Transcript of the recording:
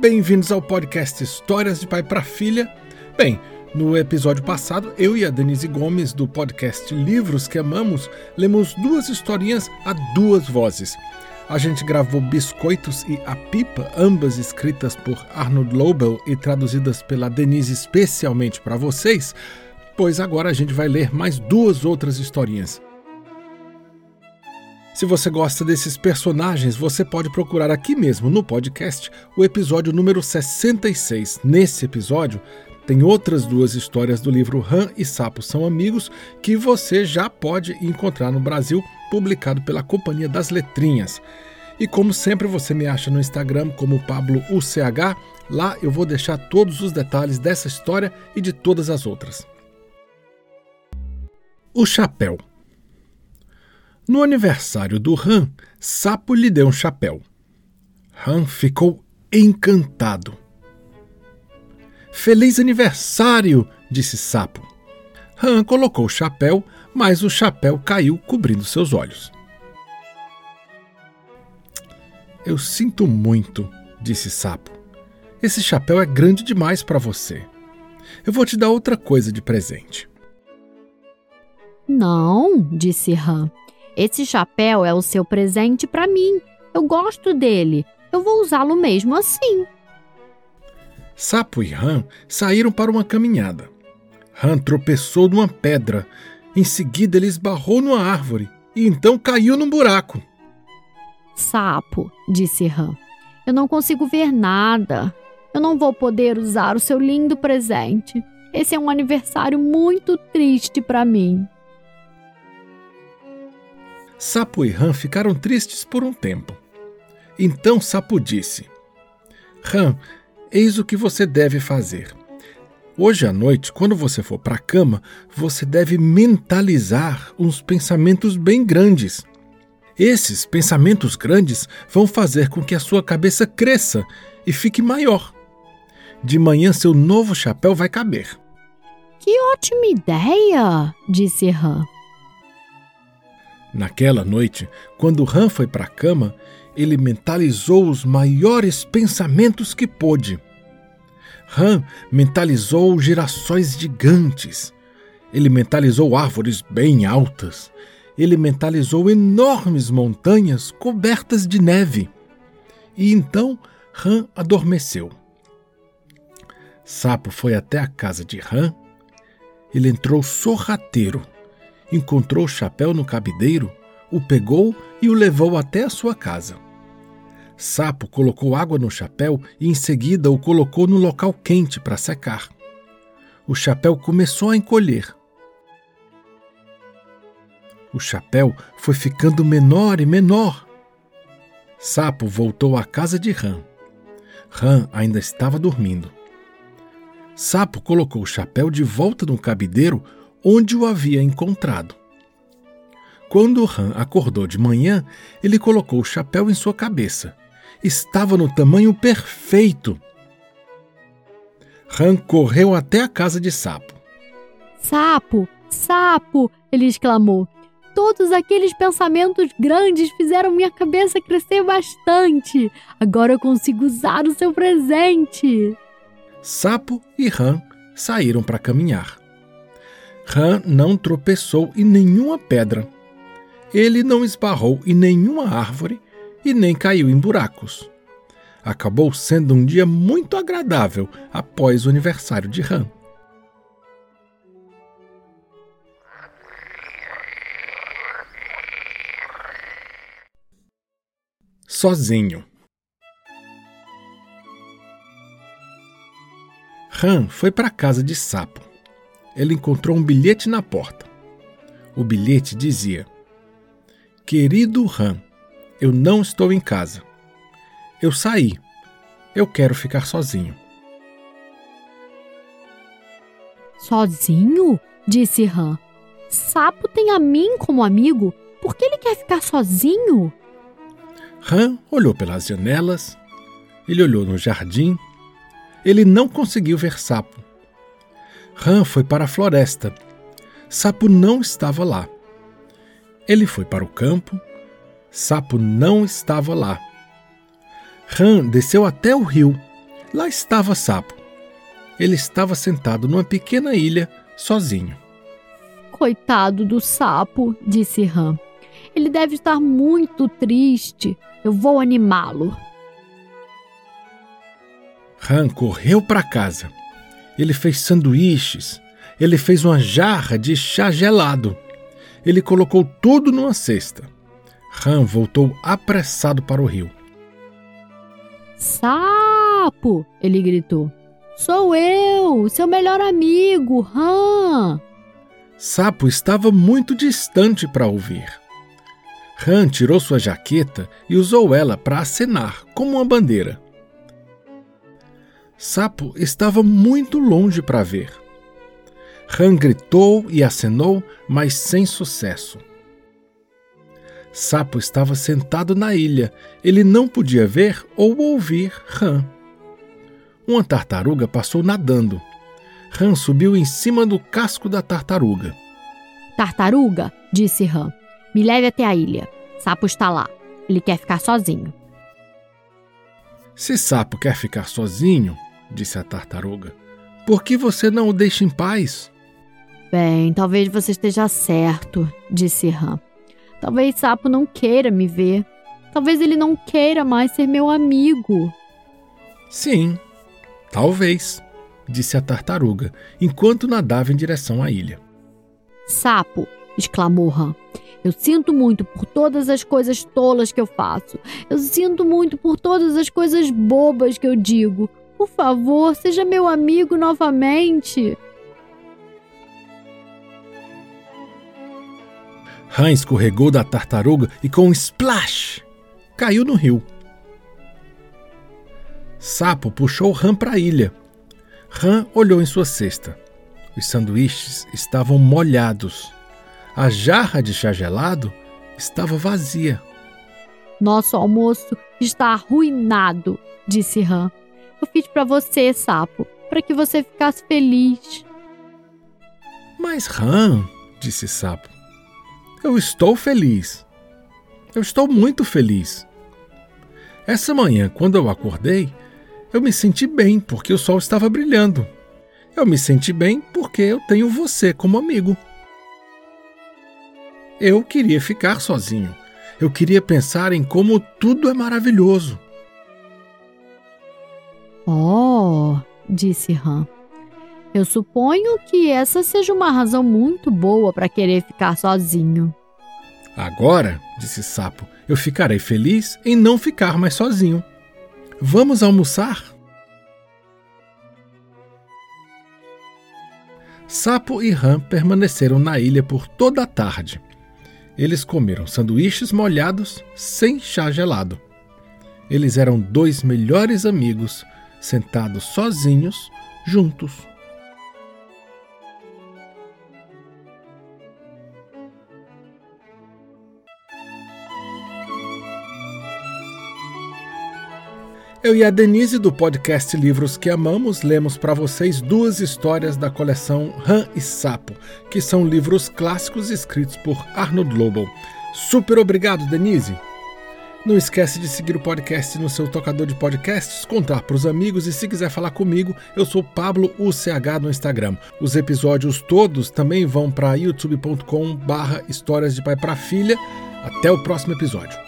Bem-vindos ao podcast Histórias de Pai para Filha. Bem, no episódio passado, eu e a Denise Gomes, do podcast Livros que Amamos, lemos duas historinhas a duas vozes. A gente gravou Biscoitos e A Pipa, ambas escritas por Arnold Lobel e traduzidas pela Denise especialmente para vocês, pois agora a gente vai ler mais duas outras historinhas. Se você gosta desses personagens, você pode procurar aqui mesmo no podcast o episódio número 66. Nesse episódio, tem outras duas histórias do livro Han e Sapo São Amigos que você já pode encontrar no Brasil, publicado pela Companhia das Letrinhas. E como sempre, você me acha no Instagram como Pablo UCH. Lá eu vou deixar todos os detalhes dessa história e de todas as outras. O chapéu. No aniversário do Han, Sapo lhe deu um chapéu. Han ficou encantado. Feliz aniversário! disse Sapo. Han colocou o chapéu, mas o chapéu caiu cobrindo seus olhos. Eu sinto muito, disse Sapo. Esse chapéu é grande demais para você. Eu vou te dar outra coisa de presente. Não, disse Han. Esse chapéu é o seu presente para mim. Eu gosto dele. Eu vou usá-lo mesmo assim. Sapo e Han saíram para uma caminhada. Han tropeçou numa pedra. Em seguida, ele esbarrou numa árvore e então caiu num buraco. Sapo, disse Han, eu não consigo ver nada. Eu não vou poder usar o seu lindo presente. Esse é um aniversário muito triste para mim. Sapo e Han ficaram tristes por um tempo. Então Sapo disse: Han, eis o que você deve fazer. Hoje à noite, quando você for para a cama, você deve mentalizar uns pensamentos bem grandes. Esses pensamentos grandes vão fazer com que a sua cabeça cresça e fique maior. De manhã, seu novo chapéu vai caber. Que ótima ideia! disse Han. Naquela noite, quando Han foi para a cama, ele mentalizou os maiores pensamentos que pôde. Han mentalizou girassóis gigantes. Ele mentalizou árvores bem altas. Ele mentalizou enormes montanhas cobertas de neve. E então Han adormeceu. Sapo foi até a casa de Han. Ele entrou sorrateiro encontrou o chapéu no cabideiro, o pegou e o levou até a sua casa. Sapo colocou água no chapéu e em seguida o colocou no local quente para secar. O chapéu começou a encolher. O chapéu foi ficando menor e menor. Sapo voltou à casa de Ram. Ram ainda estava dormindo. Sapo colocou o chapéu de volta no cabideiro onde o havia encontrado. Quando Han acordou de manhã, ele colocou o chapéu em sua cabeça. Estava no tamanho perfeito. Han correu até a casa de Sapo. Sapo, sapo! ele exclamou. Todos aqueles pensamentos grandes fizeram minha cabeça crescer bastante. Agora eu consigo usar o seu presente. Sapo e Han saíram para caminhar. Han não tropeçou em nenhuma pedra. Ele não esbarrou em nenhuma árvore e nem caiu em buracos. Acabou sendo um dia muito agradável após o aniversário de Han. Sozinho. Han foi para a casa de Sapo ele encontrou um bilhete na porta. O bilhete dizia: Querido Han, eu não estou em casa. Eu saí. Eu quero ficar sozinho. Sozinho? disse Han. Sapo tem a mim como amigo. Por que ele quer ficar sozinho? Han olhou pelas janelas. Ele olhou no jardim. Ele não conseguiu ver Sapo. Ram foi para a floresta. Sapo não estava lá. Ele foi para o campo. Sapo não estava lá. Ram desceu até o rio. Lá estava Sapo. Ele estava sentado numa pequena ilha, sozinho. Coitado do sapo, disse Ram. Ele deve estar muito triste. Eu vou animá-lo. Han correu para casa. Ele fez sanduíches. Ele fez uma jarra de chá gelado. Ele colocou tudo numa cesta. Han voltou apressado para o rio. Sapo! Ele gritou. Sou eu, seu melhor amigo, Han! Sapo estava muito distante para ouvir. Han tirou sua jaqueta e usou ela para acenar como uma bandeira. Sapo estava muito longe para ver. Han gritou e acenou, mas sem sucesso. Sapo estava sentado na ilha. Ele não podia ver ou ouvir Han. Uma tartaruga passou nadando. Han subiu em cima do casco da tartaruga. Tartaruga, disse Han, me leve até a ilha. Sapo está lá. Ele quer ficar sozinho. Se Sapo quer ficar sozinho, disse a tartaruga, por que você não o deixa em paz? Bem, talvez você esteja certo, disse Han. Talvez Sapo não queira me ver. Talvez ele não queira mais ser meu amigo. Sim, talvez, disse a tartaruga, enquanto nadava em direção à ilha. Sapo, exclamou Han. Eu sinto muito por todas as coisas tolas que eu faço. Eu sinto muito por todas as coisas bobas que eu digo. Por favor, seja meu amigo novamente. Han escorregou da tartaruga e, com um splash, caiu no rio. Sapo puxou Han para a ilha. Han olhou em sua cesta. Os sanduíches estavam molhados. A jarra de chá gelado estava vazia. Nosso almoço está arruinado, disse Han. Eu fiz para você, sapo, para que você ficasse feliz. Mas, Han, disse Sapo, eu estou feliz. Eu estou muito feliz. Essa manhã, quando eu acordei, eu me senti bem porque o sol estava brilhando. Eu me senti bem porque eu tenho você como amigo. Eu queria ficar sozinho. Eu queria pensar em como tudo é maravilhoso. Oh, disse Han. Eu suponho que essa seja uma razão muito boa para querer ficar sozinho. Agora, disse Sapo, eu ficarei feliz em não ficar mais sozinho. Vamos almoçar? Sapo e Ram permaneceram na ilha por toda a tarde. Eles comeram sanduíches molhados sem chá gelado. Eles eram dois melhores amigos, sentados sozinhos, juntos. Eu e a Denise do podcast Livros que Amamos lemos para vocês duas histórias da coleção Ram e Sapo, que são livros clássicos escritos por Arnold Lobel. Super obrigado, Denise! Não esquece de seguir o podcast no seu tocador de podcasts, contar para os amigos e se quiser falar comigo, eu sou Pablo UCH no Instagram. Os episódios todos também vão para youtube.com/barra histórias de pai para filha. Até o próximo episódio.